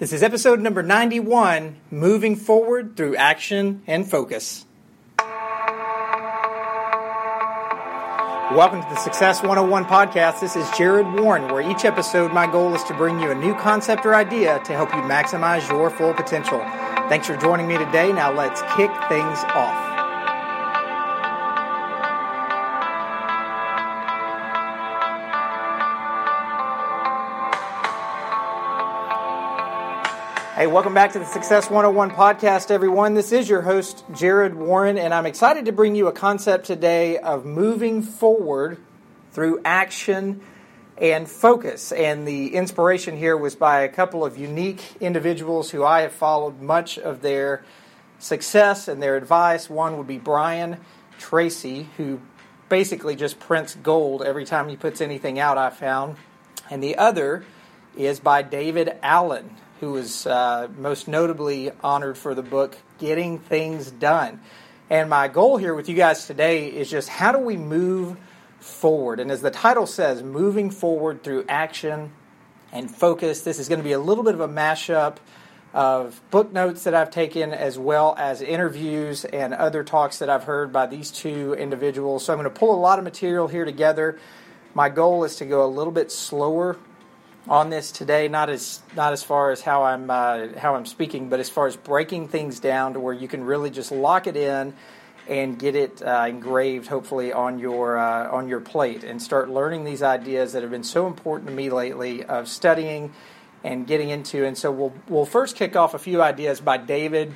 This is episode number 91 Moving Forward Through Action and Focus. Welcome to the Success 101 podcast. This is Jared Warren, where each episode my goal is to bring you a new concept or idea to help you maximize your full potential. Thanks for joining me today. Now let's kick things off. Hey, welcome back to the Success 101 podcast, everyone. This is your host, Jared Warren, and I'm excited to bring you a concept today of moving forward through action and focus. And the inspiration here was by a couple of unique individuals who I have followed much of their success and their advice. One would be Brian Tracy, who basically just prints gold every time he puts anything out, I found. And the other is by David Allen who was uh, most notably honored for the book Getting Things Done. And my goal here with you guys today is just how do we move forward? And as the title says, moving forward through action and focus. This is going to be a little bit of a mashup of book notes that I've taken as well as interviews and other talks that I've heard by these two individuals. So I'm going to pull a lot of material here together. My goal is to go a little bit slower on this today, not as not as far as how I'm uh, how I'm speaking, but as far as breaking things down to where you can really just lock it in and get it uh, engraved, hopefully on your uh, on your plate, and start learning these ideas that have been so important to me lately of studying and getting into. And so we'll we'll first kick off a few ideas by David.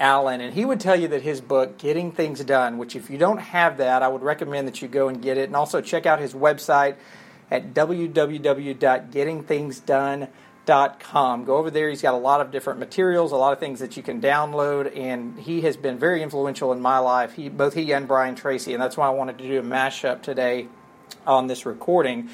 Allen, and he would tell you that his book, Getting Things Done, which if you don't have that, I would recommend that you go and get it. And also check out his website, at www.gettingthingsdone.com. Go over there. He's got a lot of different materials, a lot of things that you can download, and he has been very influential in my life. He, both he and Brian Tracy, and that's why I wanted to do a mashup today on this recording.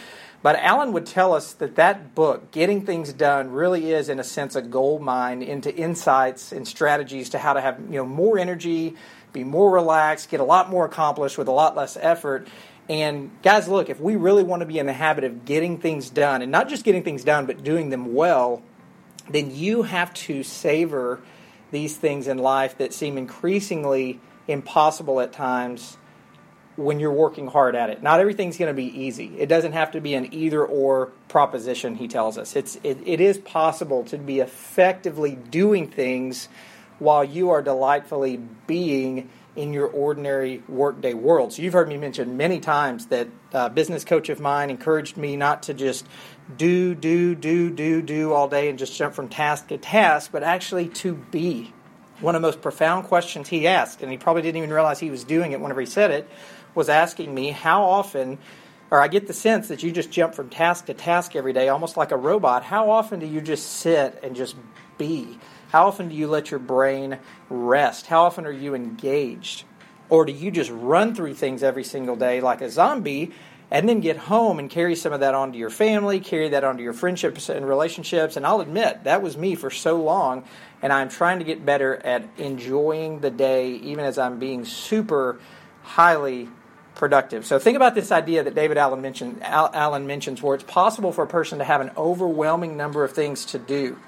But Allen would tell us that that book, Getting Things Done, really is, in a sense, a gold mine into insights and strategies to how to have you know more energy, be more relaxed, get a lot more accomplished with a lot less effort. And guys, look, if we really want to be in the habit of getting things done, and not just getting things done, but doing them well, then you have to savor these things in life that seem increasingly impossible at times when you're working hard at it. Not everything's going to be easy. It doesn't have to be an either or proposition, he tells us. It's, it, it is possible to be effectively doing things while you are delightfully being in your ordinary workday world. So you've heard me mention many times that a business coach of mine encouraged me not to just do, do, do, do, do all day and just jump from task to task, but actually to be. One of the most profound questions he asked, and he probably didn't even realize he was doing it whenever he said it, was asking me how often, or I get the sense that you just jump from task to task every day, almost like a robot. How often do you just sit and just be? How often do you let your brain rest? How often are you engaged? Or do you just run through things every single day like a zombie and then get home and carry some of that onto your family, carry that onto your friendships and relationships? And I'll admit, that was me for so long, and I'm trying to get better at enjoying the day even as I'm being super highly productive. So think about this idea that David Allen mentioned Allen mentions where it's possible for a person to have an overwhelming number of things to do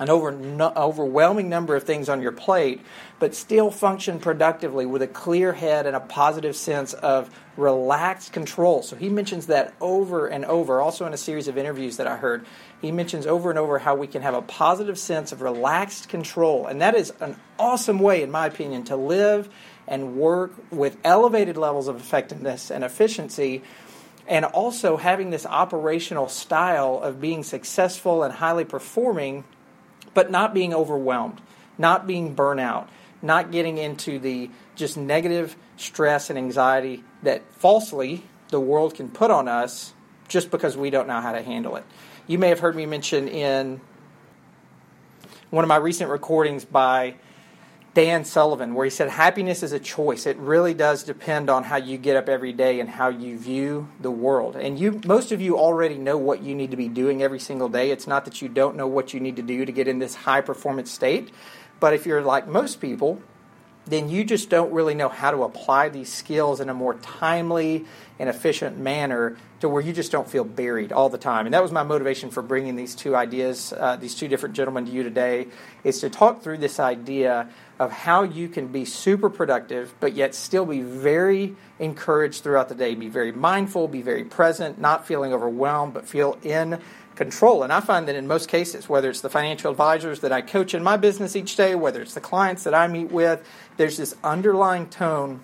an over, no, overwhelming number of things on your plate, but still function productively with a clear head and a positive sense of relaxed control. So he mentions that over and over, also in a series of interviews that I heard. He mentions over and over how we can have a positive sense of relaxed control. And that is an awesome way, in my opinion, to live and work with elevated levels of effectiveness and efficiency and also having this operational style of being successful and highly performing but not being overwhelmed, not being burnout, not getting into the just negative stress and anxiety that falsely the world can put on us just because we don't know how to handle it. You may have heard me mention in one of my recent recordings by Dan Sullivan, where he said happiness is a choice. It really does depend on how you get up every day and how you view the world. And you, most of you already know what you need to be doing every single day. It's not that you don't know what you need to do to get in this high performance state, but if you're like most people, then you just don't really know how to apply these skills in a more timely and efficient manner to where you just don't feel buried all the time. And that was my motivation for bringing these two ideas, uh, these two different gentlemen to you today, is to talk through this idea of how you can be super productive, but yet still be very encouraged throughout the day. Be very mindful, be very present, not feeling overwhelmed, but feel in control. And I find that in most cases, whether it's the financial advisors that I coach in my business each day, whether it's the clients that I meet with, there's this underlying tone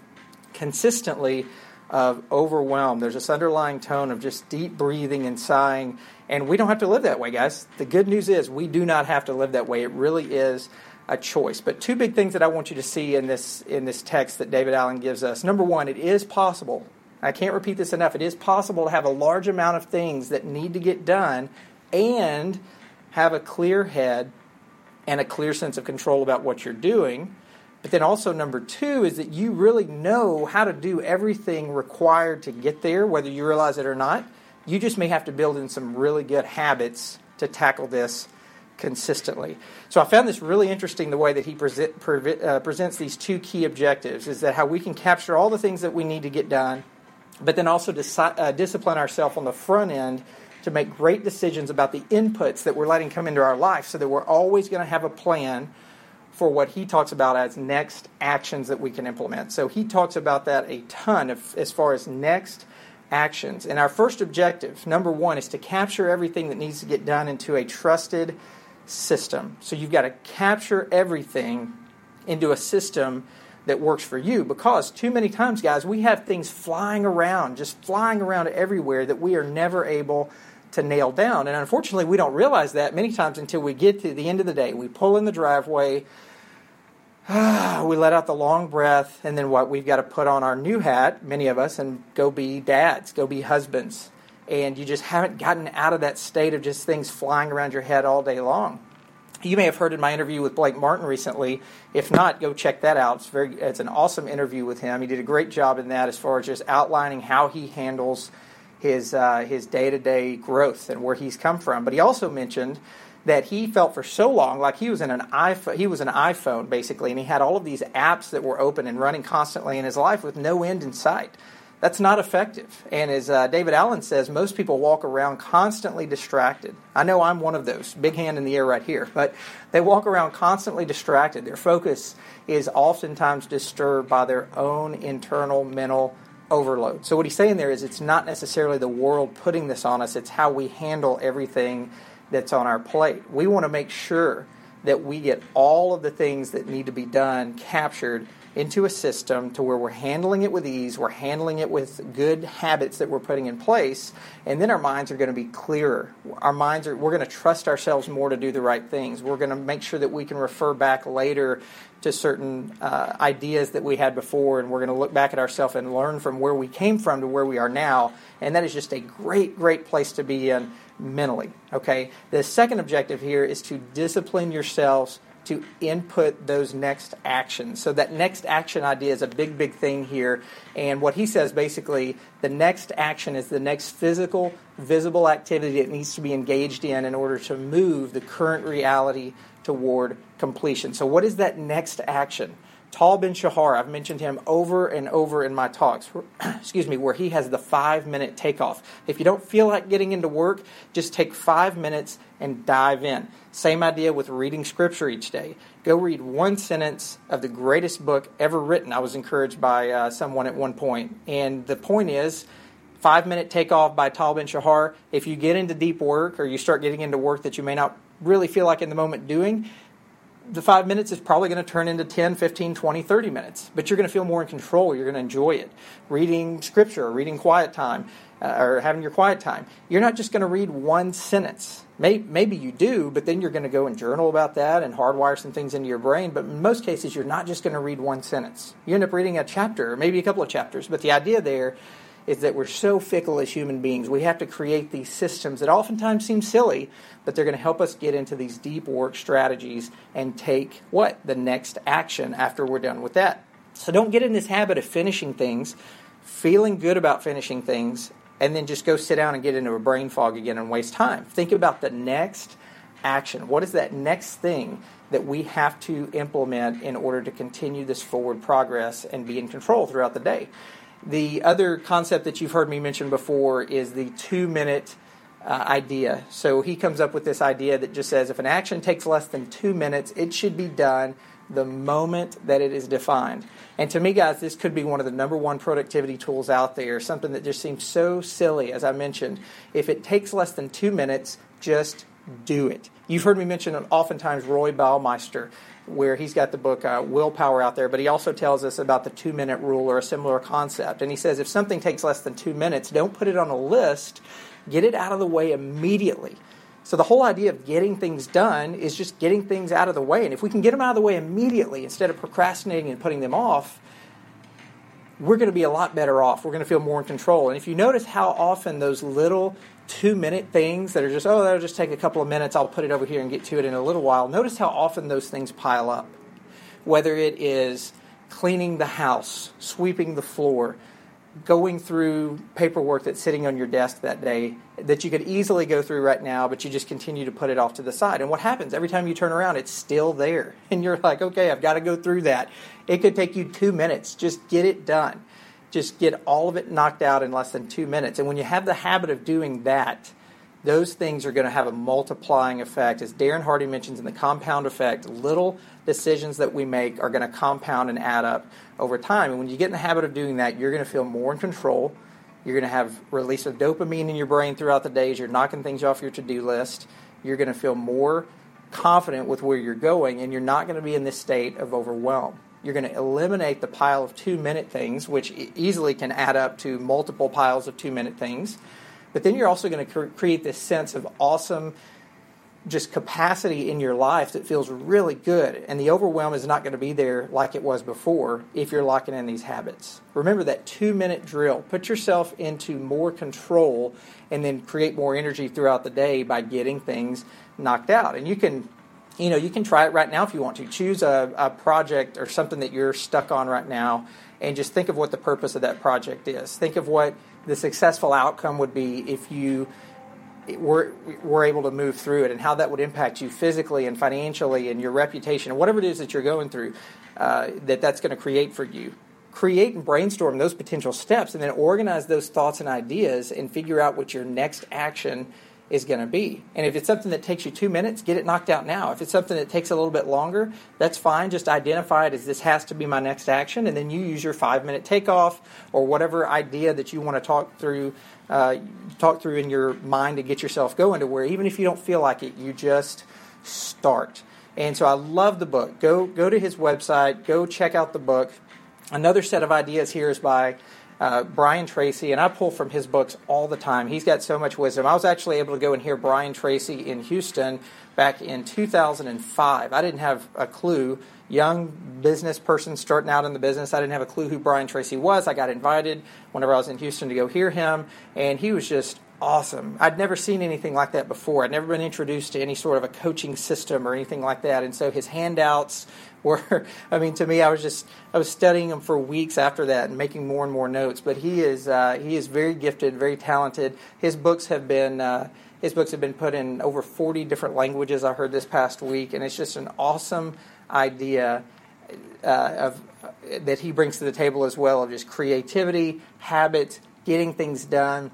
consistently of overwhelm. There's this underlying tone of just deep breathing and sighing. And we don't have to live that way, guys. The good news is we do not have to live that way. It really is a choice. But two big things that I want you to see in this in this text that David Allen gives us. Number one, it is possible I can't repeat this enough. It is possible to have a large amount of things that need to get done and have a clear head and a clear sense of control about what you're doing. But then also, number two is that you really know how to do everything required to get there, whether you realize it or not. You just may have to build in some really good habits to tackle this consistently. So I found this really interesting the way that he present, uh, presents these two key objectives is that how we can capture all the things that we need to get done but then also uh, discipline ourselves on the front end to make great decisions about the inputs that we're letting come into our life so that we're always going to have a plan for what he talks about as next actions that we can implement. So he talks about that a ton of, as far as next actions. And our first objective, number one, is to capture everything that needs to get done into a trusted system. So you've got to capture everything into a system that works for you because too many times, guys, we have things flying around, just flying around everywhere that we are never able to nail down. And unfortunately, we don't realize that many times until we get to the end of the day. We pull in the driveway, we let out the long breath, and then what? We've got to put on our new hat, many of us, and go be dads, go be husbands. And you just haven't gotten out of that state of just things flying around your head all day long you may have heard in my interview with Blake Martin recently. If not, go check that out. It's very it's an awesome interview with him. He did a great job in that as far as just outlining how he handles his uh, his day to day growth and where he's come from. But he also mentioned that he felt for so long like he was in an iPhone. He was an iPhone basically, and he had all of these apps that were open and running constantly in his life with no end in sight. That's not effective. And as uh, David Allen says, most people walk around constantly distracted. I know I'm one of those, big hand in the air right here, but they walk around constantly distracted. Their focus is oftentimes disturbed by their own internal mental overload. So, what he's saying there is it's not necessarily the world putting this on us, it's how we handle everything that's on our plate. We want to make sure that we get all of the things that need to be done captured into a system to where we're handling it with ease, we're handling it with good habits that we're putting in place, and then our minds are going to be clearer. Our minds are we're going to trust ourselves more to do the right things. We're going to make sure that we can refer back later to certain uh, ideas that we had before, and we're going to look back at ourselves and learn from where we came from to where we are now. And that is just a great, great place to be in mentally. Okay. The second objective here is to discipline yourselves to input those next actions. So that next action idea is a big, big thing here. And what he says basically, the next action is the next physical, visible activity that needs to be engaged in in order to move the current reality toward completion. So what is that next action? Tal Ben Shahar, I've mentioned him over and over in my talks, excuse me, where he has the five minute takeoff. If you don't feel like getting into work, just take five minutes and dive in. Same idea with reading scripture each day. Go read one sentence of the greatest book ever written. I was encouraged by uh, someone at one point. And the point is, Five Minute Takeoff by Tal Ben Shahar. If you get into deep work or you start getting into work that you may not really feel like in the moment doing, the five minutes is probably going to turn into 10, 15, 20, 30 minutes. But you're going to feel more in control. You're going to enjoy it. Reading scripture, reading quiet time, uh, or having your quiet time. You're not just going to read one sentence. Maybe, maybe you do, but then you're going to go and journal about that and hardwire some things into your brain. But in most cases, you're not just going to read one sentence. You end up reading a chapter, or maybe a couple of chapters. But the idea there is that we're so fickle as human beings. We have to create these systems that oftentimes seem silly, but they're going to help us get into these deep work strategies and take what? The next action after we're done with that. So don't get in this habit of finishing things, feeling good about finishing things, and then just go sit down and get into a brain fog again and waste time. Think about the next action? What is that next thing that we have to implement in order to continue this forward progress and be in control throughout the day? The other concept that you've heard me mention before is the two minute uh, idea. So he comes up with this idea that just says if an action takes less than two minutes, it should be done the moment that it is defined. And to me, guys, this could be one of the number one productivity tools out there, something that just seems so silly, as I mentioned. If it takes less than two minutes, just do it. You've heard me mention oftentimes Roy Baumeister, where he's got the book uh, Willpower out there, but he also tells us about the two minute rule or a similar concept. And he says if something takes less than two minutes, don't put it on a list, get it out of the way immediately. So the whole idea of getting things done is just getting things out of the way. And if we can get them out of the way immediately instead of procrastinating and putting them off, we're going to be a lot better off. We're going to feel more in control. And if you notice how often those little two minute things that are just, oh, that'll just take a couple of minutes, I'll put it over here and get to it in a little while, notice how often those things pile up. Whether it is cleaning the house, sweeping the floor, going through paperwork that's sitting on your desk that day that you could easily go through right now, but you just continue to put it off to the side. And what happens? Every time you turn around, it's still there. And you're like, okay, I've got to go through that. It could take you two minutes. Just get it done just get all of it knocked out in less than two minutes. And when you have the habit of doing that, those things are going to have a multiplying effect. As Darren Hardy mentions in the compound effect, little decisions that we make are going to compound and add up over time. And when you get in the habit of doing that, you're going to feel more in control. You're going to have release of dopamine in your brain throughout the day as you're knocking things off your to do list. You're going to feel more confident with where you're going, and you're not going to be in this state of overwhelm. You're going to eliminate the pile of two minute things, which easily can add up to multiple piles of two minute things. But then you're also going to cre- create this sense of awesome just capacity in your life that feels really good. And the overwhelm is not going to be there like it was before if you're locking in these habits. Remember that two minute drill. Put yourself into more control and then create more energy throughout the day by getting things knocked out. And you can you know, you can try it right now if you want to. Choose a, a project or something that you're stuck on right now and just think of what the purpose of that project is. Think of what the successful outcome would be if you were, were able to move through it and how that would impact you physically and financially and your reputation and whatever it is that you're going through uh, that that's going to create for you. Create and brainstorm those potential steps and then organize those thoughts and ideas and figure out what your next action is going to be. And if it's something that takes you two minutes, get it knocked out now. If it's something that takes a little bit longer, that's fine. Just identify it as this has to be my next action, and then you use your five minute takeoff or whatever idea that you want to talk through. Uh, talk through in your mind to get yourself going to where even if you don't feel like it, you just start. And so I love the book. Go go to his website. Go check out the book. Another set of ideas here is by uh, Brian Tracy, and I pull from his books all the time. He's got so much wisdom. I was actually able to go and hear Brian Tracy in Houston back in 2005. I didn't have a clue. Young business person starting out in the business, I didn't have a clue who Brian Tracy was. I got invited whenever I was in Houston to go hear him, and he was just awesome. I'd never seen anything like that before. I'd never been introduced to any sort of a coaching system or anything like that. And so his handouts were, I mean, to me, I was just, I was studying him for weeks after that and making more and more notes. But he is, uh, he is very gifted, very talented. His books have been, uh, his books have been put in over 40 different languages. I heard this past week, and it's just an awesome idea uh, of that he brings to the table as well of just creativity, habits, getting things done.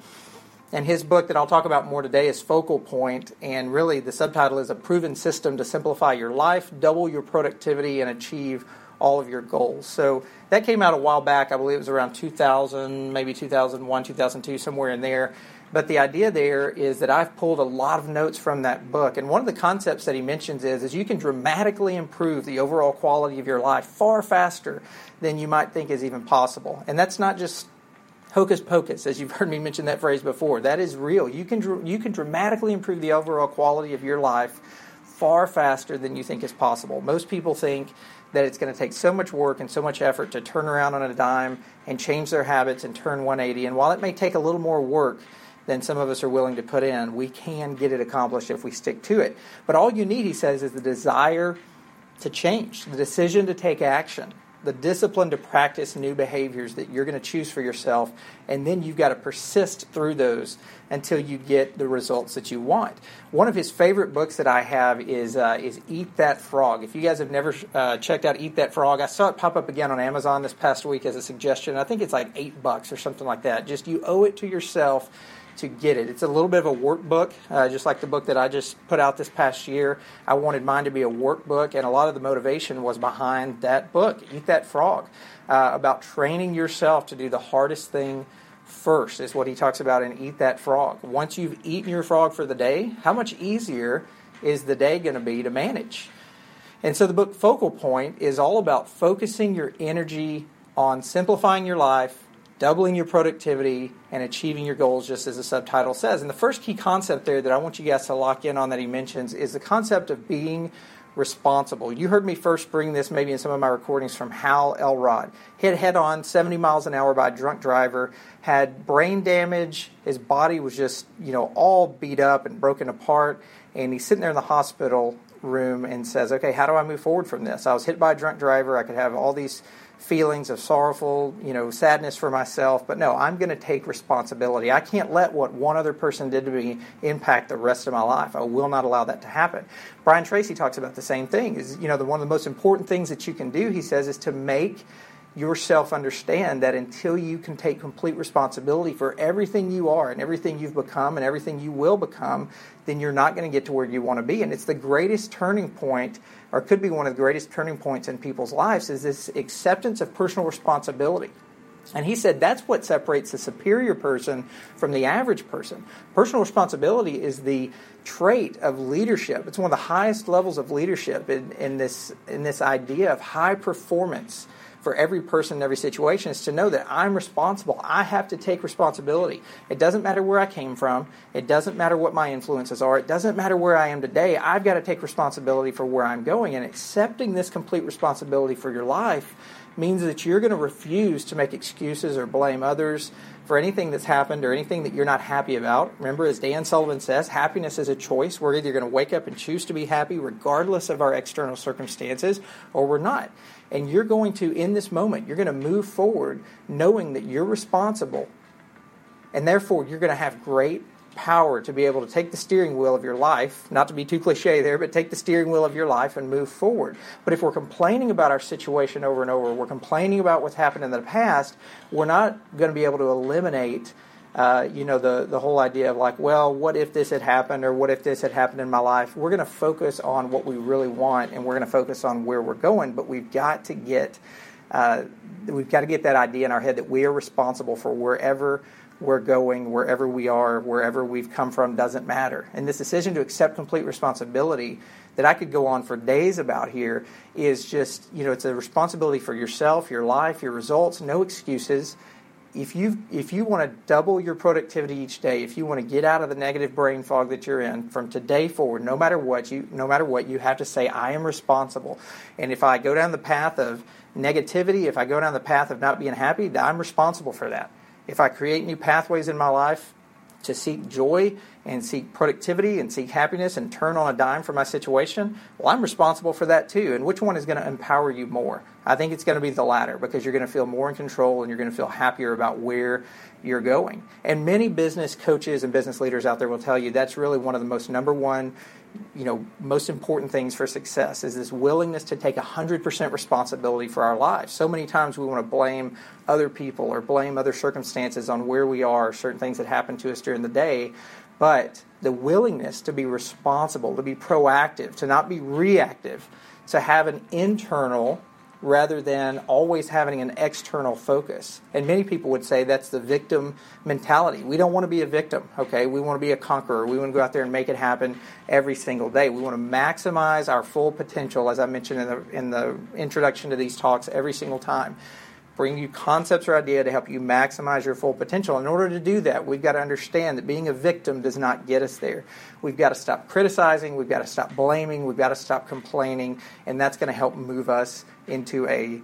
And his book that I'll talk about more today is Focal Point, and really the subtitle is A Proven System to Simplify Your Life, Double Your Productivity, and Achieve All of Your Goals. So that came out a while back. I believe it was around 2000, maybe 2001, 2002, somewhere in there. But the idea there is that I've pulled a lot of notes from that book. And one of the concepts that he mentions is, is you can dramatically improve the overall quality of your life far faster than you might think is even possible. And that's not just hocus pocus, as you've heard me mention that phrase before. That is real. You can, you can dramatically improve the overall quality of your life far faster than you think is possible. Most people think that it's going to take so much work and so much effort to turn around on a dime and change their habits and turn 180. And while it may take a little more work than some of us are willing to put in, we can get it accomplished if we stick to it. But all you need, he says, is the desire to change, the decision to take action. The discipline to practice new behaviors that you're going to choose for yourself, and then you've got to persist through those until you get the results that you want. One of his favorite books that I have is uh, is Eat That Frog. If you guys have never uh, checked out Eat That Frog, I saw it pop up again on Amazon this past week as a suggestion. I think it's like eight bucks or something like that. Just you owe it to yourself to get it. It's a little bit of a workbook, uh, just like the book that I just put out this past year. I wanted mine to be a workbook, and a lot of the motivation was behind that book, Eat That Frog, uh, about training yourself to do the hardest thing first, is what he talks about in Eat That Frog. Once you've eaten your frog for the day, how much easier is the day going to be to manage? And so the book Focal Point is all about focusing your energy on simplifying your life doubling your productivity and achieving your goals, just as the subtitle says. And the first key concept there that I want you guys to lock in on that he mentions is the concept of being responsible. You heard me first bring this maybe in some of my recordings from Hal Elrod. Hit head on 70 miles an hour by a drunk driver, had brain damage, his body was just, you know, all beat up and broken apart, and he's sitting there in the hospital room and says, "Okay, how do I move forward from this? I was hit by a drunk driver. I could have all these feelings of sorrowful, you know, sadness for myself, but no, I'm going to take responsibility. I can't let what one other person did to me impact the rest of my life. I will not allow that to happen. Brian Tracy talks about the same thing. Is you know, the one of the most important things that you can do, he says, is to make yourself understand that until you can take complete responsibility for everything you are and everything you've become and everything you will become, then you're not going to get to where you want to be. And it's the greatest turning point, or could be one of the greatest turning points in people's lives, is this acceptance of personal responsibility. And he said that's what separates the superior person from the average person. Personal responsibility is the trait of leadership. It's one of the highest levels of leadership in, in this in this idea of high performance for every person in every situation is to know that I'm responsible. I have to take responsibility. It doesn't matter where I came from. It doesn't matter what my influences are. It doesn't matter where I am today. I've got to take responsibility for where I'm going. And accepting this complete responsibility for your life means that you're going to refuse to make excuses or blame others for anything that's happened or anything that you're not happy about. Remember, as Dan Sullivan says, happiness is a choice. We're either going to wake up and choose to be happy regardless of our external circumstances or we're not. And you're going to, in this moment, you're going to move forward knowing that you're responsible. And therefore, you're going to have great power to be able to take the steering wheel of your life, not to be too cliche there, but take the steering wheel of your life and move forward. But if we're complaining about our situation over and over, we're complaining about what's happened in the past, we're not going to be able to eliminate uh, you know, the, the whole idea of like, well, what if this had happened or what if this had happened in my life? We're going to focus on what we really want and we're going to focus on where we're going, but we've got to get. Uh, we've got to get that idea in our head that we are responsible for wherever we're going, wherever we are, wherever we've come from doesn't matter. And this decision to accept complete responsibility that I could go on for days about here is just, you know, it's a responsibility for yourself, your life, your results, no excuses if you if you want to double your productivity each day, if you want to get out of the negative brain fog that you're in from today forward, no matter what you no matter what you have to say I am responsible. And if I go down the path of negativity, if I go down the path of not being happy, I'm responsible for that. If I create new pathways in my life to seek joy and seek productivity and seek happiness and turn on a dime for my situation, well, I'm responsible for that too. And which one is going to empower you more? I think it's going to be the latter because you're going to feel more in control and you're going to feel happier about where you're going. And many business coaches and business leaders out there will tell you that's really one of the most number one you know most important things for success is this willingness to take 100% responsibility for our lives so many times we want to blame other people or blame other circumstances on where we are certain things that happen to us during the day but the willingness to be responsible, to be proactive, to not be reactive, to have an internal rather than always having an external focus. And many people would say that's the victim mentality. We don't want to be a victim, okay? We want to be a conqueror. We want to go out there and make it happen every single day. We want to maximize our full potential, as I mentioned in the, in the introduction to these talks, every single time bring you concepts or idea to help you maximize your full potential. In order to do that, we've got to understand that being a victim does not get us there. We've got to stop criticizing, we've got to stop blaming, we've got to stop complaining, and that's going to help move us into a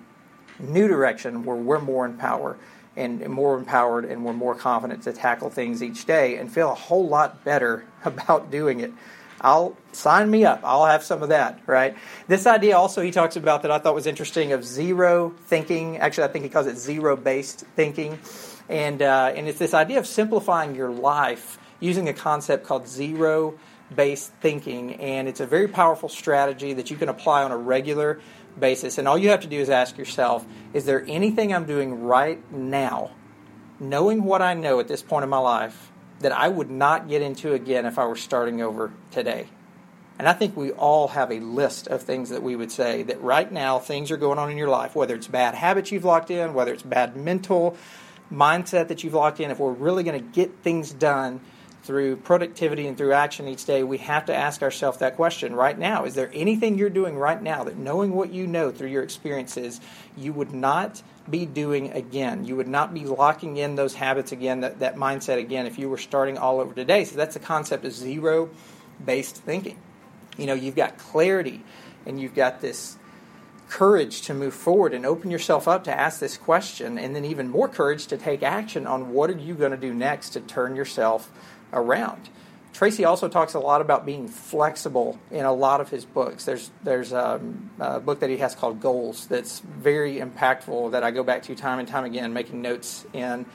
new direction where we're more in power and more empowered and we're more confident to tackle things each day and feel a whole lot better about doing it I'll sign me up. I'll have some of that, right? This idea also he talks about that I thought was interesting of zero thinking. Actually, I think he calls it zero based thinking. And, uh, and it's this idea of simplifying your life using a concept called zero based thinking. And it's a very powerful strategy that you can apply on a regular basis. And all you have to do is ask yourself is there anything I'm doing right now, knowing what I know at this point in my life, that I would not get into again if I were starting over today? And I think we all have a list of things that we would say that right now things are going on in your life, whether it's bad habits you've locked in, whether it's bad mental mindset that you've locked in. If we're really going to get things done, through productivity and through action each day, we have to ask ourselves that question right now. Is there anything you're doing right now that knowing what you know through your experiences, you would not be doing again? You would not be locking in those habits again, that, that mindset again, if you were starting all over today. So that's the concept of zero based thinking. You know, you've got clarity and you've got this courage to move forward and open yourself up to ask this question, and then even more courage to take action on what are you going to do next to turn yourself around. Tracy also talks a lot about being flexible in a lot of his books. There's there's um, a book that he has called Goals that's very impactful that I go back to time and time again, making notes in.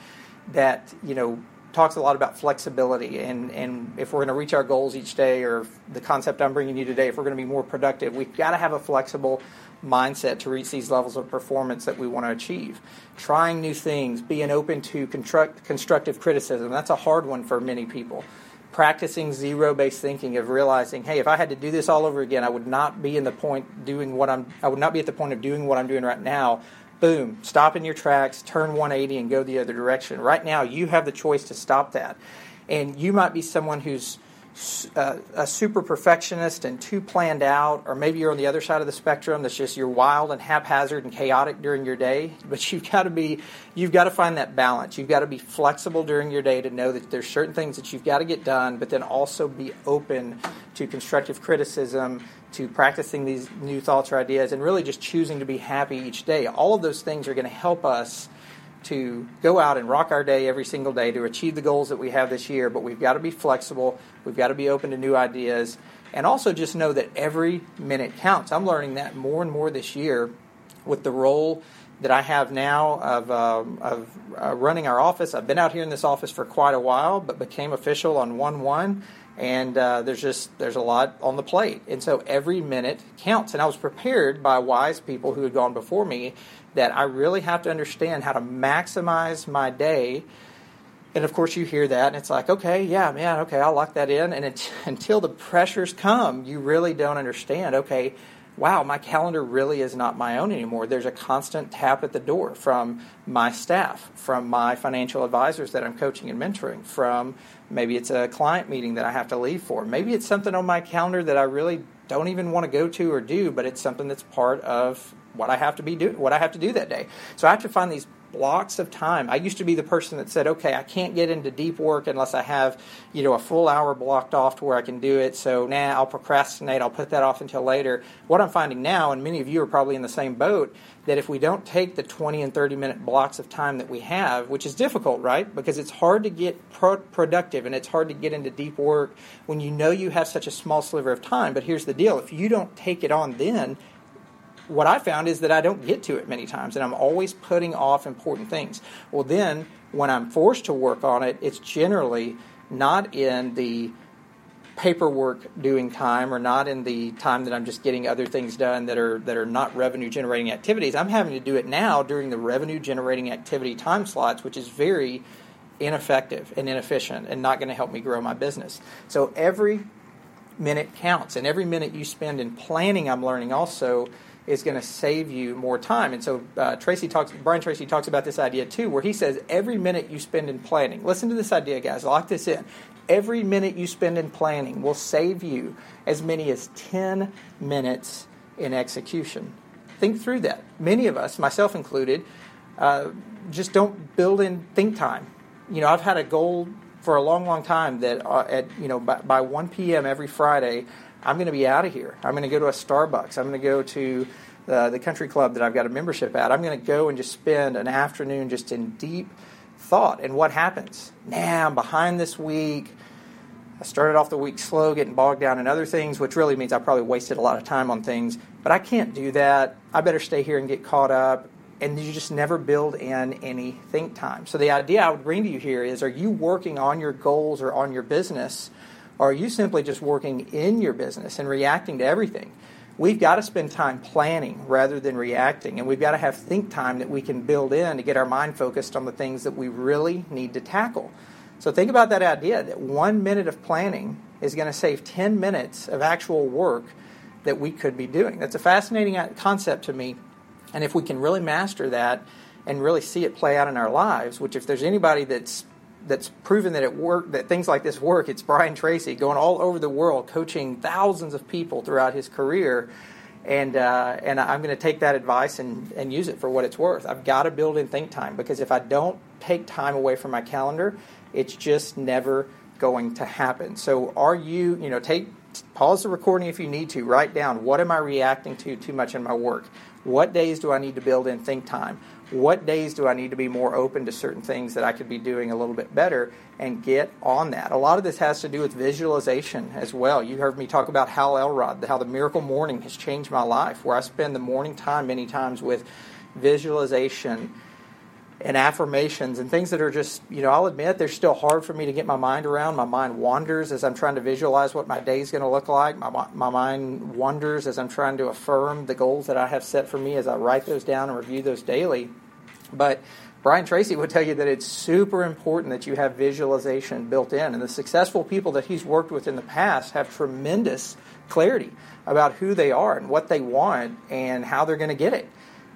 That you know talks a lot about flexibility and and if we're going to reach our goals each day, or the concept I'm bringing you today, if we're going to be more productive, we've got to have a flexible mindset to reach these levels of performance that we want to achieve. Trying new things, being open to construct, constructive criticism, that's a hard one for many people. Practicing zero based thinking of realizing, hey, if I had to do this all over again, I would not be in the point doing what I'm I would not be at the point of doing what I'm doing right now. Boom, stop in your tracks, turn 180 and go the other direction. Right now you have the choice to stop that. And you might be someone who's uh, a super perfectionist and too planned out, or maybe you're on the other side of the spectrum that's just you're wild and haphazard and chaotic during your day. But you've got to be, you've got to find that balance. You've got to be flexible during your day to know that there's certain things that you've got to get done, but then also be open to constructive criticism, to practicing these new thoughts or ideas, and really just choosing to be happy each day. All of those things are going to help us to go out and rock our day every single day to achieve the goals that we have this year, but we've got to be flexible. We've got to be open to new ideas. And also just know that every minute counts. I'm learning that more and more this year with the role that I have now of, um, of uh, running our office. I've been out here in this office for quite a while, but became official on 1 1 and uh, there's just there's a lot on the plate and so every minute counts and i was prepared by wise people who had gone before me that i really have to understand how to maximize my day and of course you hear that and it's like okay yeah man okay i'll lock that in and it, until the pressures come you really don't understand okay wow, my calendar really is not my own anymore. There's a constant tap at the door from my staff, from my financial advisors that I'm coaching and mentoring, from maybe it's a client meeting that I have to leave for. Maybe it's something on my calendar that I really don't even want to go to or do, but it's something that's part of what I have to be do what I have to do that day. So I have to find these blocks of time. I used to be the person that said, okay, I can't get into deep work unless I have, you know, a full hour blocked off to where I can do it. So now nah, I'll procrastinate. I'll put that off until later. What I'm finding now, and many of you are probably in the same boat, that if we don't take the 20 and 30 minute blocks of time that we have, which is difficult, right? Because it's hard to get pro- productive and it's hard to get into deep work when you know you have such a small sliver of time. But here's the deal if you don't take it on then, what I found is that I don't get to it many times, and I'm always putting off important things. Well, then when I'm forced to work on it, it's generally not in the paperwork doing time or not in the time that I'm just getting other things done that are that are not revenue generating activities. I'm having to do it now during the revenue generating activity time slots, which is very ineffective and inefficient and not going to help me grow my business. So every minute counts and every minute you spend in planning I'm learning also is going to save you more time. And so uh, Tracy talks, Brian Tracy talks about this idea too, where he says every minute you spend in planning. Listen to this idea, guys. Lock this in. Every minute you spend in planning will save you as many as ten minutes in execution. Think through that. Many of us, myself included, uh, just don't build in think time. You know, I've had a goal for a long, long time that uh, at you know by, by 1 p.m. every Friday I'm going to be out of here. I'm going to go to a Starbucks. I'm going to go to the, the country club that I've got a membership at. I'm going to go and just spend an afternoon just in deep thought. And what happens? Now I'm behind this week. I started off the week slow, getting bogged down in other things, which really means I probably wasted a lot of time on things. But I can't do that. I better stay here and get caught up. And you just never build in any think time. So the idea I would bring to you here is are you working on your goals or on your business? Or are you simply just working in your business and reacting to everything? We've got to spend time planning rather than reacting, and we've got to have think time that we can build in to get our mind focused on the things that we really need to tackle. So think about that idea that one minute of planning is going to save 10 minutes of actual work that we could be doing. That's a fascinating uh, concept to me. And if we can really master that and really see it play out in our lives, which if there's anybody that's that's proven that it work that things like this work, it's Brian Tracy going all over the world coaching thousands of people throughout his career. And, uh, and I'm going to take that advice and, and use it for what it's worth. I've got to build in think time because if I don't take time away from my calendar, it's just never going to happen. So, are you, you know, take pause the recording if you need to. Write down what am I reacting to too much in my work? What days do I need to build in think time? What days do I need to be more open to certain things that I could be doing a little bit better and get on that? A lot of this has to do with visualization as well. You heard me talk about Hal Elrod, how the miracle morning has changed my life, where I spend the morning time many times with visualization and affirmations and things that are just, you know, I'll admit they're still hard for me to get my mind around. My mind wanders as I'm trying to visualize what my day is going to look like. My, my mind wanders as I'm trying to affirm the goals that I have set for me as I write those down and review those daily. But Brian Tracy would tell you that it's super important that you have visualization built in. And the successful people that he's worked with in the past have tremendous clarity about who they are and what they want and how they're going to get it.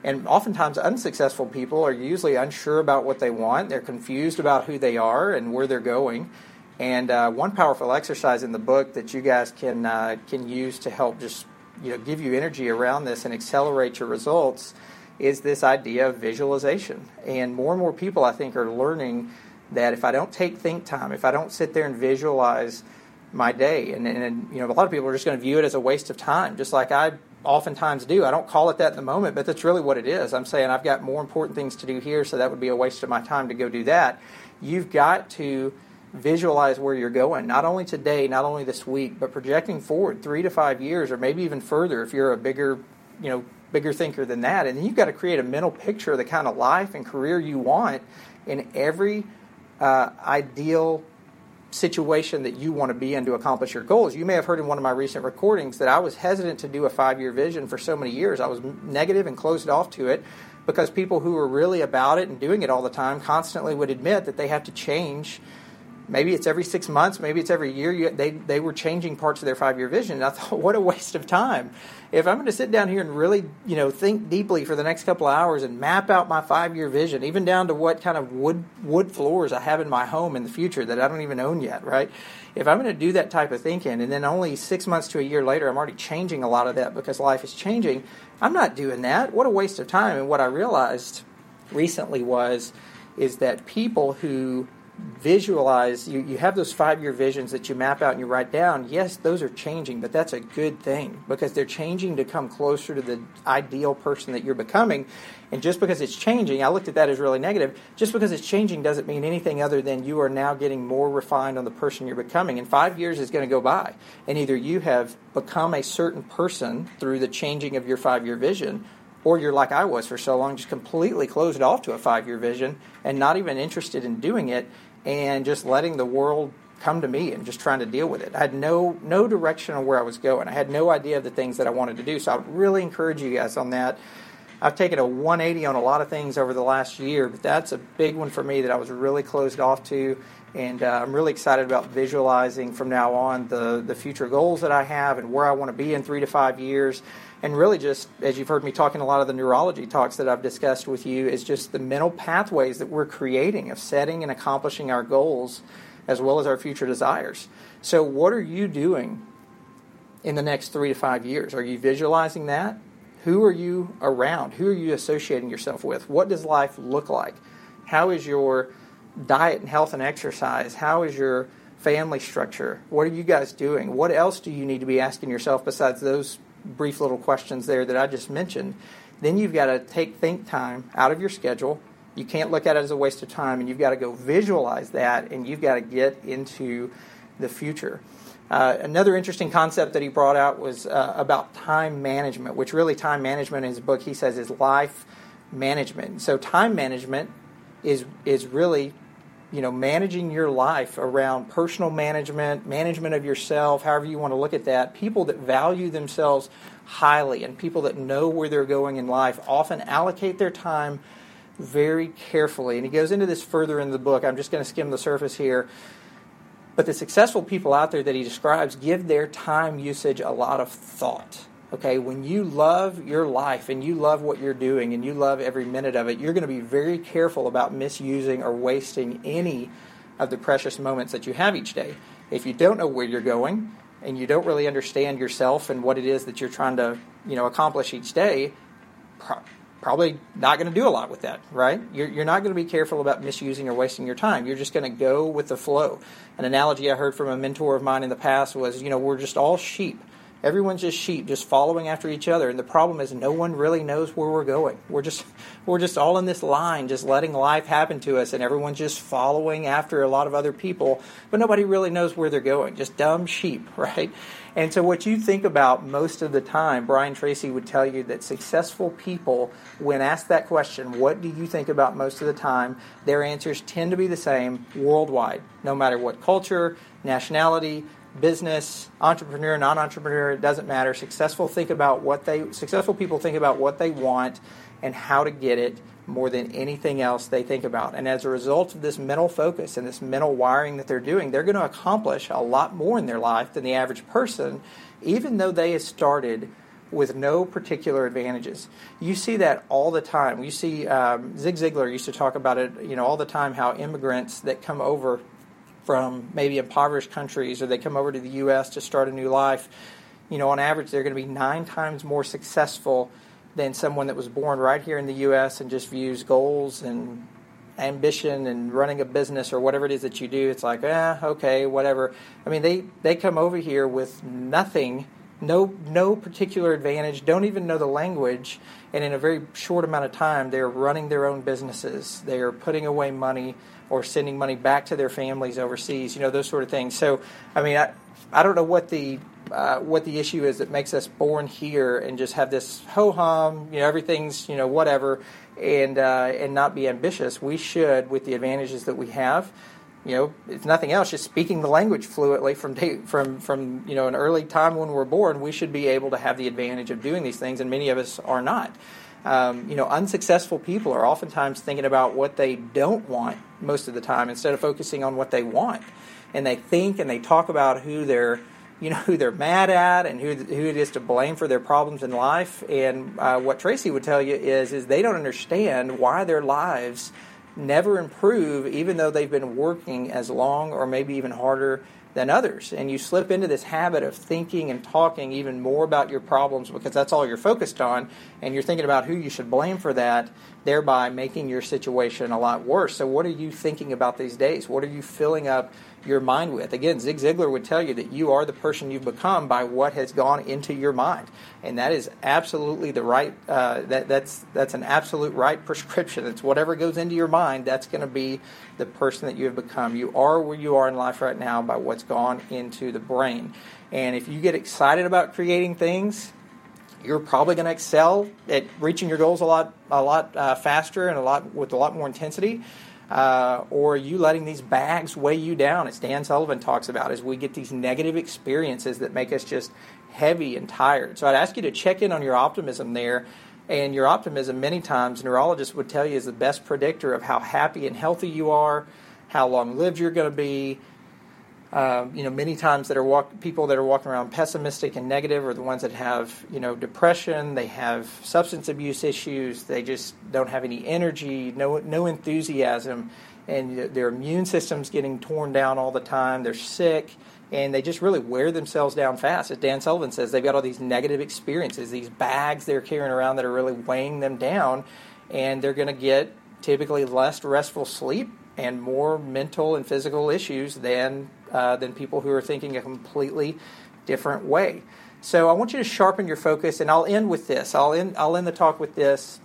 And oftentimes, unsuccessful people are usually unsure about what they want. They're confused about who they are and where they're going. And uh, one powerful exercise in the book that you guys can uh, can use to help just you know give you energy around this and accelerate your results is this idea of visualization. And more and more people, I think, are learning that if I don't take think time, if I don't sit there and visualize my day, and, and you know, a lot of people are just going to view it as a waste of time, just like I oftentimes do. I don't call it that in the moment, but that's really what it is. I'm saying I've got more important things to do here, so that would be a waste of my time to go do that. You've got to visualize where you're going, not only today, not only this week, but projecting forward three to five years, or maybe even further if you're a bigger, you know, bigger thinker than that. And you've got to create a mental picture of the kind of life and career you want in every uh, ideal situation that you want to be in to accomplish your goals. You may have heard in one of my recent recordings that I was hesitant to do a five year vision for so many years. I was negative and closed off to it because people who were really about it and doing it all the time constantly would admit that they have to change maybe it's every six months, maybe it's every year. You, they, they were changing parts of their five year vision. And I thought, what a waste of time. If I'm going to sit down here and really, you know, think deeply for the next couple of hours and map out my five year vision, even down to what kind of wood wood floors I have in my home in the future that I don't even own yet, right? If I'm going to do that type of thinking, and then only six months to a year later, I'm already changing a lot of that because life is changing, I'm not doing that. What a waste of time. And what I realized recently was is that people who visualize you, you have those five year visions that you map out and you write down yes those are changing but that's a good thing because they're changing to come closer to the ideal person that you're becoming. And just because it's changing i looked at that as really negative just because it's changing doesn't mean anything other than you are now getting more refined on the person you're becoming. And five years is going to go by and either you have become a certain person through the changing of your five year vision or you're like I was for so long, just completely closed off to a five year vision and not even interested in doing it and just letting the world come to me and just trying to deal with it. I had no no direction on where I was going. I had no idea of the things that I wanted to do. So I really encourage you guys on that. I've taken a 180 on a lot of things over the last year, but that's a big one for me that I was really closed off to. And uh, I'm really excited about visualizing from now on the, the future goals that I have and where I want to be in three to five years and really just as you've heard me talking a lot of the neurology talks that I've discussed with you is just the mental pathways that we're creating of setting and accomplishing our goals as well as our future desires. So what are you doing in the next 3 to 5 years? Are you visualizing that? Who are you around? Who are you associating yourself with? What does life look like? How is your diet and health and exercise? How is your family structure? What are you guys doing? What else do you need to be asking yourself besides those brief little questions there that I just mentioned, then you've got to take think time out of your schedule. You can't look at it as a waste of time, and you've got to go visualize that, and you've got to get into the future. Uh, another interesting concept that he brought out was uh, about time management, which really time management in his book he says is life management. So time management is is really you know managing your life around personal management, management of yourself, however you want to look at that. People that value themselves highly and people that know where they're going in life often allocate their time very carefully. And he goes into this further in the book. I'm just going to skim the surface here. But the successful people out there that he describes give their time usage a lot of thought. Okay, when you love your life and you love what you're doing and you love every minute of it, you're going to be very careful about misusing or wasting any of the precious moments that you have each day. If you don't know where you're going and you don't really understand yourself and what it is that you're trying to, you know, accomplish each day, probably not going to do a lot with that, right? You're, you're not going to be careful about misusing or wasting your time. You're just going to go with the flow. An analogy I heard from a mentor of mine in the past was, you know, we're just all sheep. Everyone's just sheep, just following after each other. And the problem is, no one really knows where we're going. We're just, we're just all in this line, just letting life happen to us, and everyone's just following after a lot of other people, but nobody really knows where they're going. Just dumb sheep, right? And so, what you think about most of the time, Brian Tracy would tell you that successful people, when asked that question, what do you think about most of the time, their answers tend to be the same worldwide, no matter what culture, nationality, business, entrepreneur, non-entrepreneur, it doesn't matter. Successful think about what they successful people think about what they want and how to get it more than anything else they think about. And as a result of this mental focus and this mental wiring that they're doing, they're going to accomplish a lot more in their life than the average person, even though they have started with no particular advantages. You see that all the time. You see um, Zig Ziglar used to talk about it, you know, all the time. How immigrants that come over from maybe impoverished countries or they come over to the U.S. to start a new life, you know, on average, they're going to be nine times more successful than someone that was born right here in the U.S. and just views goals and ambition and running a business or whatever it is that you do. It's like, eh, okay, whatever. I mean, they, they come over here with nothing, no, no particular advantage, don't even know the language, and in a very short amount of time, they're running their own businesses. They are putting away money or sending money back to their families overseas, you know, those sort of things. So, I mean, I, I don't know what the uh, what the issue is that makes us born here and just have this ho hum, you know, everything's you know whatever, and uh, and not be ambitious. We should, with the advantages that we have, you know, if nothing else, just speaking the language fluently from day, from from you know an early time when we're born, we should be able to have the advantage of doing these things, and many of us are not. Um, you know, unsuccessful people are oftentimes thinking about what they don't want most of the time instead of focusing on what they want. And they think and they talk about who they're, you know, who they're mad at and who who it is to blame for their problems in life. And uh, what Tracy would tell you is is they don't understand why their lives never improve, even though they've been working as long or maybe even harder than others. And you slip into this habit of thinking and talking even more about your problems because that's all you're focused on, and you're thinking about who you should blame for that, thereby making your situation a lot worse. So, what are you thinking about these days? What are you filling up your mind with. Again, Zig Ziglar would tell you that you are the person you've become by what has gone into your mind, and that is absolutely the right. Uh, that that's that's an absolute right prescription. It's whatever goes into your mind. That's going to be the person that you have become. You are where you are in life right now by what's gone into the brain. And if you get excited about creating things, you're probably going to excel at reaching your goals a lot a lot uh, faster and a lot with a lot more intensity uh, or you letting these bags weigh you down, as Dan Sullivan talks about, as we get these negative experiences that make us just heavy and tired. So I'd ask you to check in on your optimism there. And your optimism, many times, neurologists would tell you, is the best predictor of how happy and healthy you are, how long lived you're going to be, um, you know, many times that are walk, people that are walking around pessimistic and negative are the ones that have, you know, depression. They have substance abuse issues. They just don't have any energy, no no enthusiasm, and their immune system's getting torn down all the time. They're sick, and they just really wear themselves down fast. As Dan Sullivan says, they've got all these negative experiences, these bags they're carrying around that are really weighing them down, and they're going to get typically less restful sleep and more mental and physical issues than uh, than people who are thinking a completely different way. So I want you to sharpen your focus, and I'll end with this. I'll end I'll end the talk with this.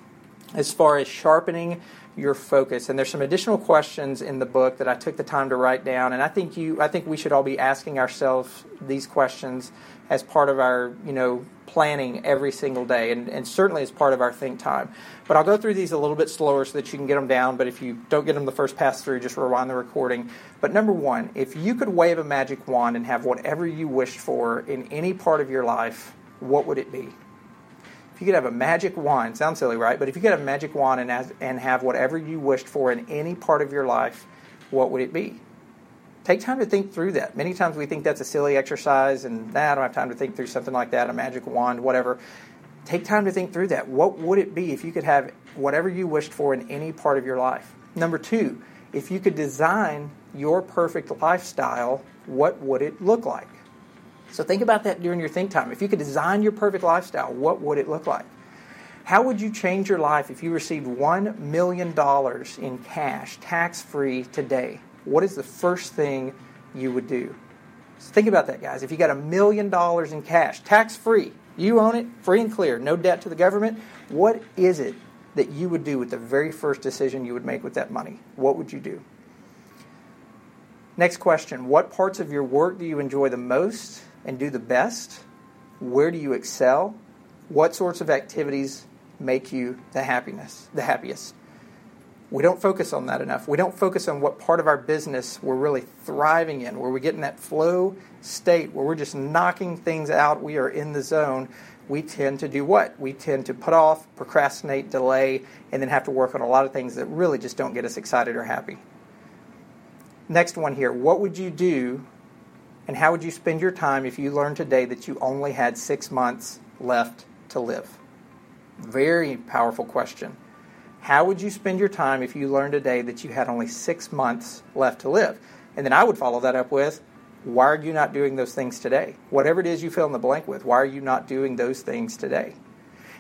As far as sharpening your focus. And there's some additional questions in the book that I took the time to write down. And I think you, I think we should all be asking ourselves these questions as part of our, you know, planning every single day, and, and certainly as part of our think time. But I'll go through these a little bit slower so that you can get them down. But if you don't get them the first pass through, just rewind the recording. But number one, if you could wave a magic wand and have whatever you wished for in any part of your life, what would it be? If you could have a magic wand, sounds silly, right? But if you could have a magic wand and, and have whatever you wished for in any part of your life, what would it be? Take time to think through that. Many times we think that's a silly exercise and nah, I don't have time to think through something like that, a magic wand, whatever. Take time to think through that. What would it be if you could have whatever you wished for in any part of your life? Number two, if you could design your perfect lifestyle, what would it look like? So think about that during your think time. If you could design your perfect lifestyle, what would it look like? How would you change your life if you received $1 million in cash, tax free, today? What is the first thing you would do? So think about that, guys. If you got a million dollars in cash, tax free, you own it, free and clear, no debt to the government, what is it that you would do with the very first decision you would make with that money? What would you do? Next question What parts of your work do you enjoy the most? And do the best? Where do you excel? What sorts of activities make you the happiness, the happiest? We don't focus on that enough. We don't focus on what part of our business we're really thriving in, where we get in that flow state where we're just knocking things out, we are in the zone. We tend to do what? We tend to put off, procrastinate, delay, and then have to work on a lot of things that really just don't get us excited or happy. Next one here. What would you do and how would you spend your time if you learned today that you only had six months left to live? Very powerful question. How would you spend your time if you learned today that you had only six months left to live? And then I would follow that up with, why are you not doing those things today? Whatever it is you fill in the blank with, why are you not doing those things today?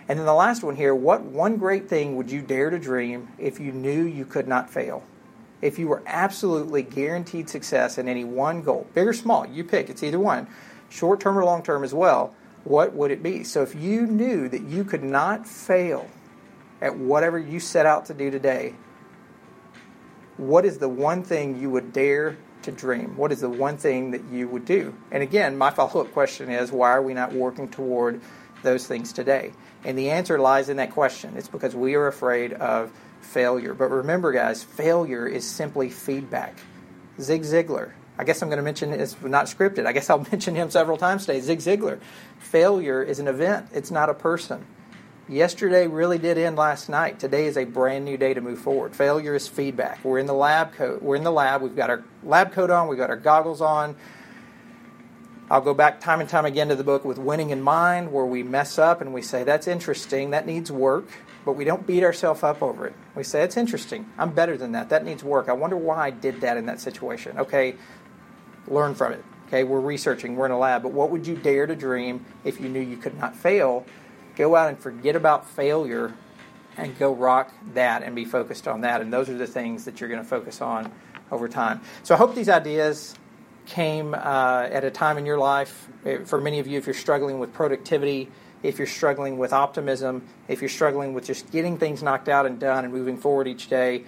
And then the last one here, what one great thing would you dare to dream if you knew you could not fail? If you were absolutely guaranteed success in any one goal, big or small, you pick, it's either one, short term or long term as well, what would it be? So if you knew that you could not fail at whatever you set out to do today, what is the one thing you would dare to dream? What is the one thing that you would do? And again, my follow up question is why are we not working toward those things today? And the answer lies in that question. It's because we are afraid of failure. But remember, guys, failure is simply feedback. Zig Ziglar. I guess I'm going to mention it's not scripted. I guess I'll mention him several times today. Zig Ziglar. Failure is an event. It's not a person. Yesterday really did end last night. Today is a brand new day to move forward. Failure is feedback. We're in the lab coat. We're in the lab. We've got our lab coat on. We've got our goggles on. I'll go back time and time again to the book with winning in mind, where we mess up and we say, that's interesting, that needs work, but we don't beat ourselves up over it. We say, it's interesting, I'm better than that, that needs work. I wonder why I did that in that situation. Okay, learn from it. Okay, we're researching, we're in a lab, but what would you dare to dream if you knew you could not fail? Go out and forget about failure and go rock that and be focused on that. And those are the things that you're going to focus on over time. So I hope these ideas came uh, at a time in your life, eh, for many of you, if you're struggling with productivity, if you're struggling with optimism, if you're struggling with just getting things knocked out and done and moving forward each day.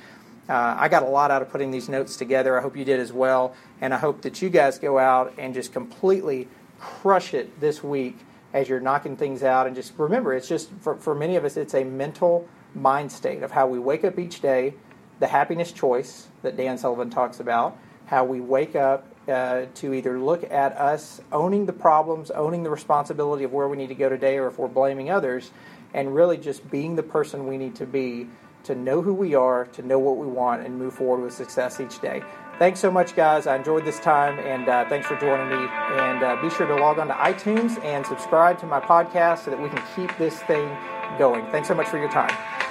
Uh, I got a lot out of putting these notes together. I hope you did as well. And I hope that you guys go out and just completely crush it this week as you're knocking things out. And just remember, it's just for, for many of us, it's a mental mind state of how we wake up each day, the happiness choice that Dan Sullivan talks about, how we wake up uh, to either look at us owning the problems, owning the responsibility of where we need to go today, or if we're blaming others, and really just being the person we need to be to know who we are, to know what we want, and move forward with success each day. Thanks so much, guys. I enjoyed this time, and uh, thanks for joining me. And uh, be sure to log on to iTunes and subscribe to my podcast so that we can keep this thing going. Thanks so much for your time.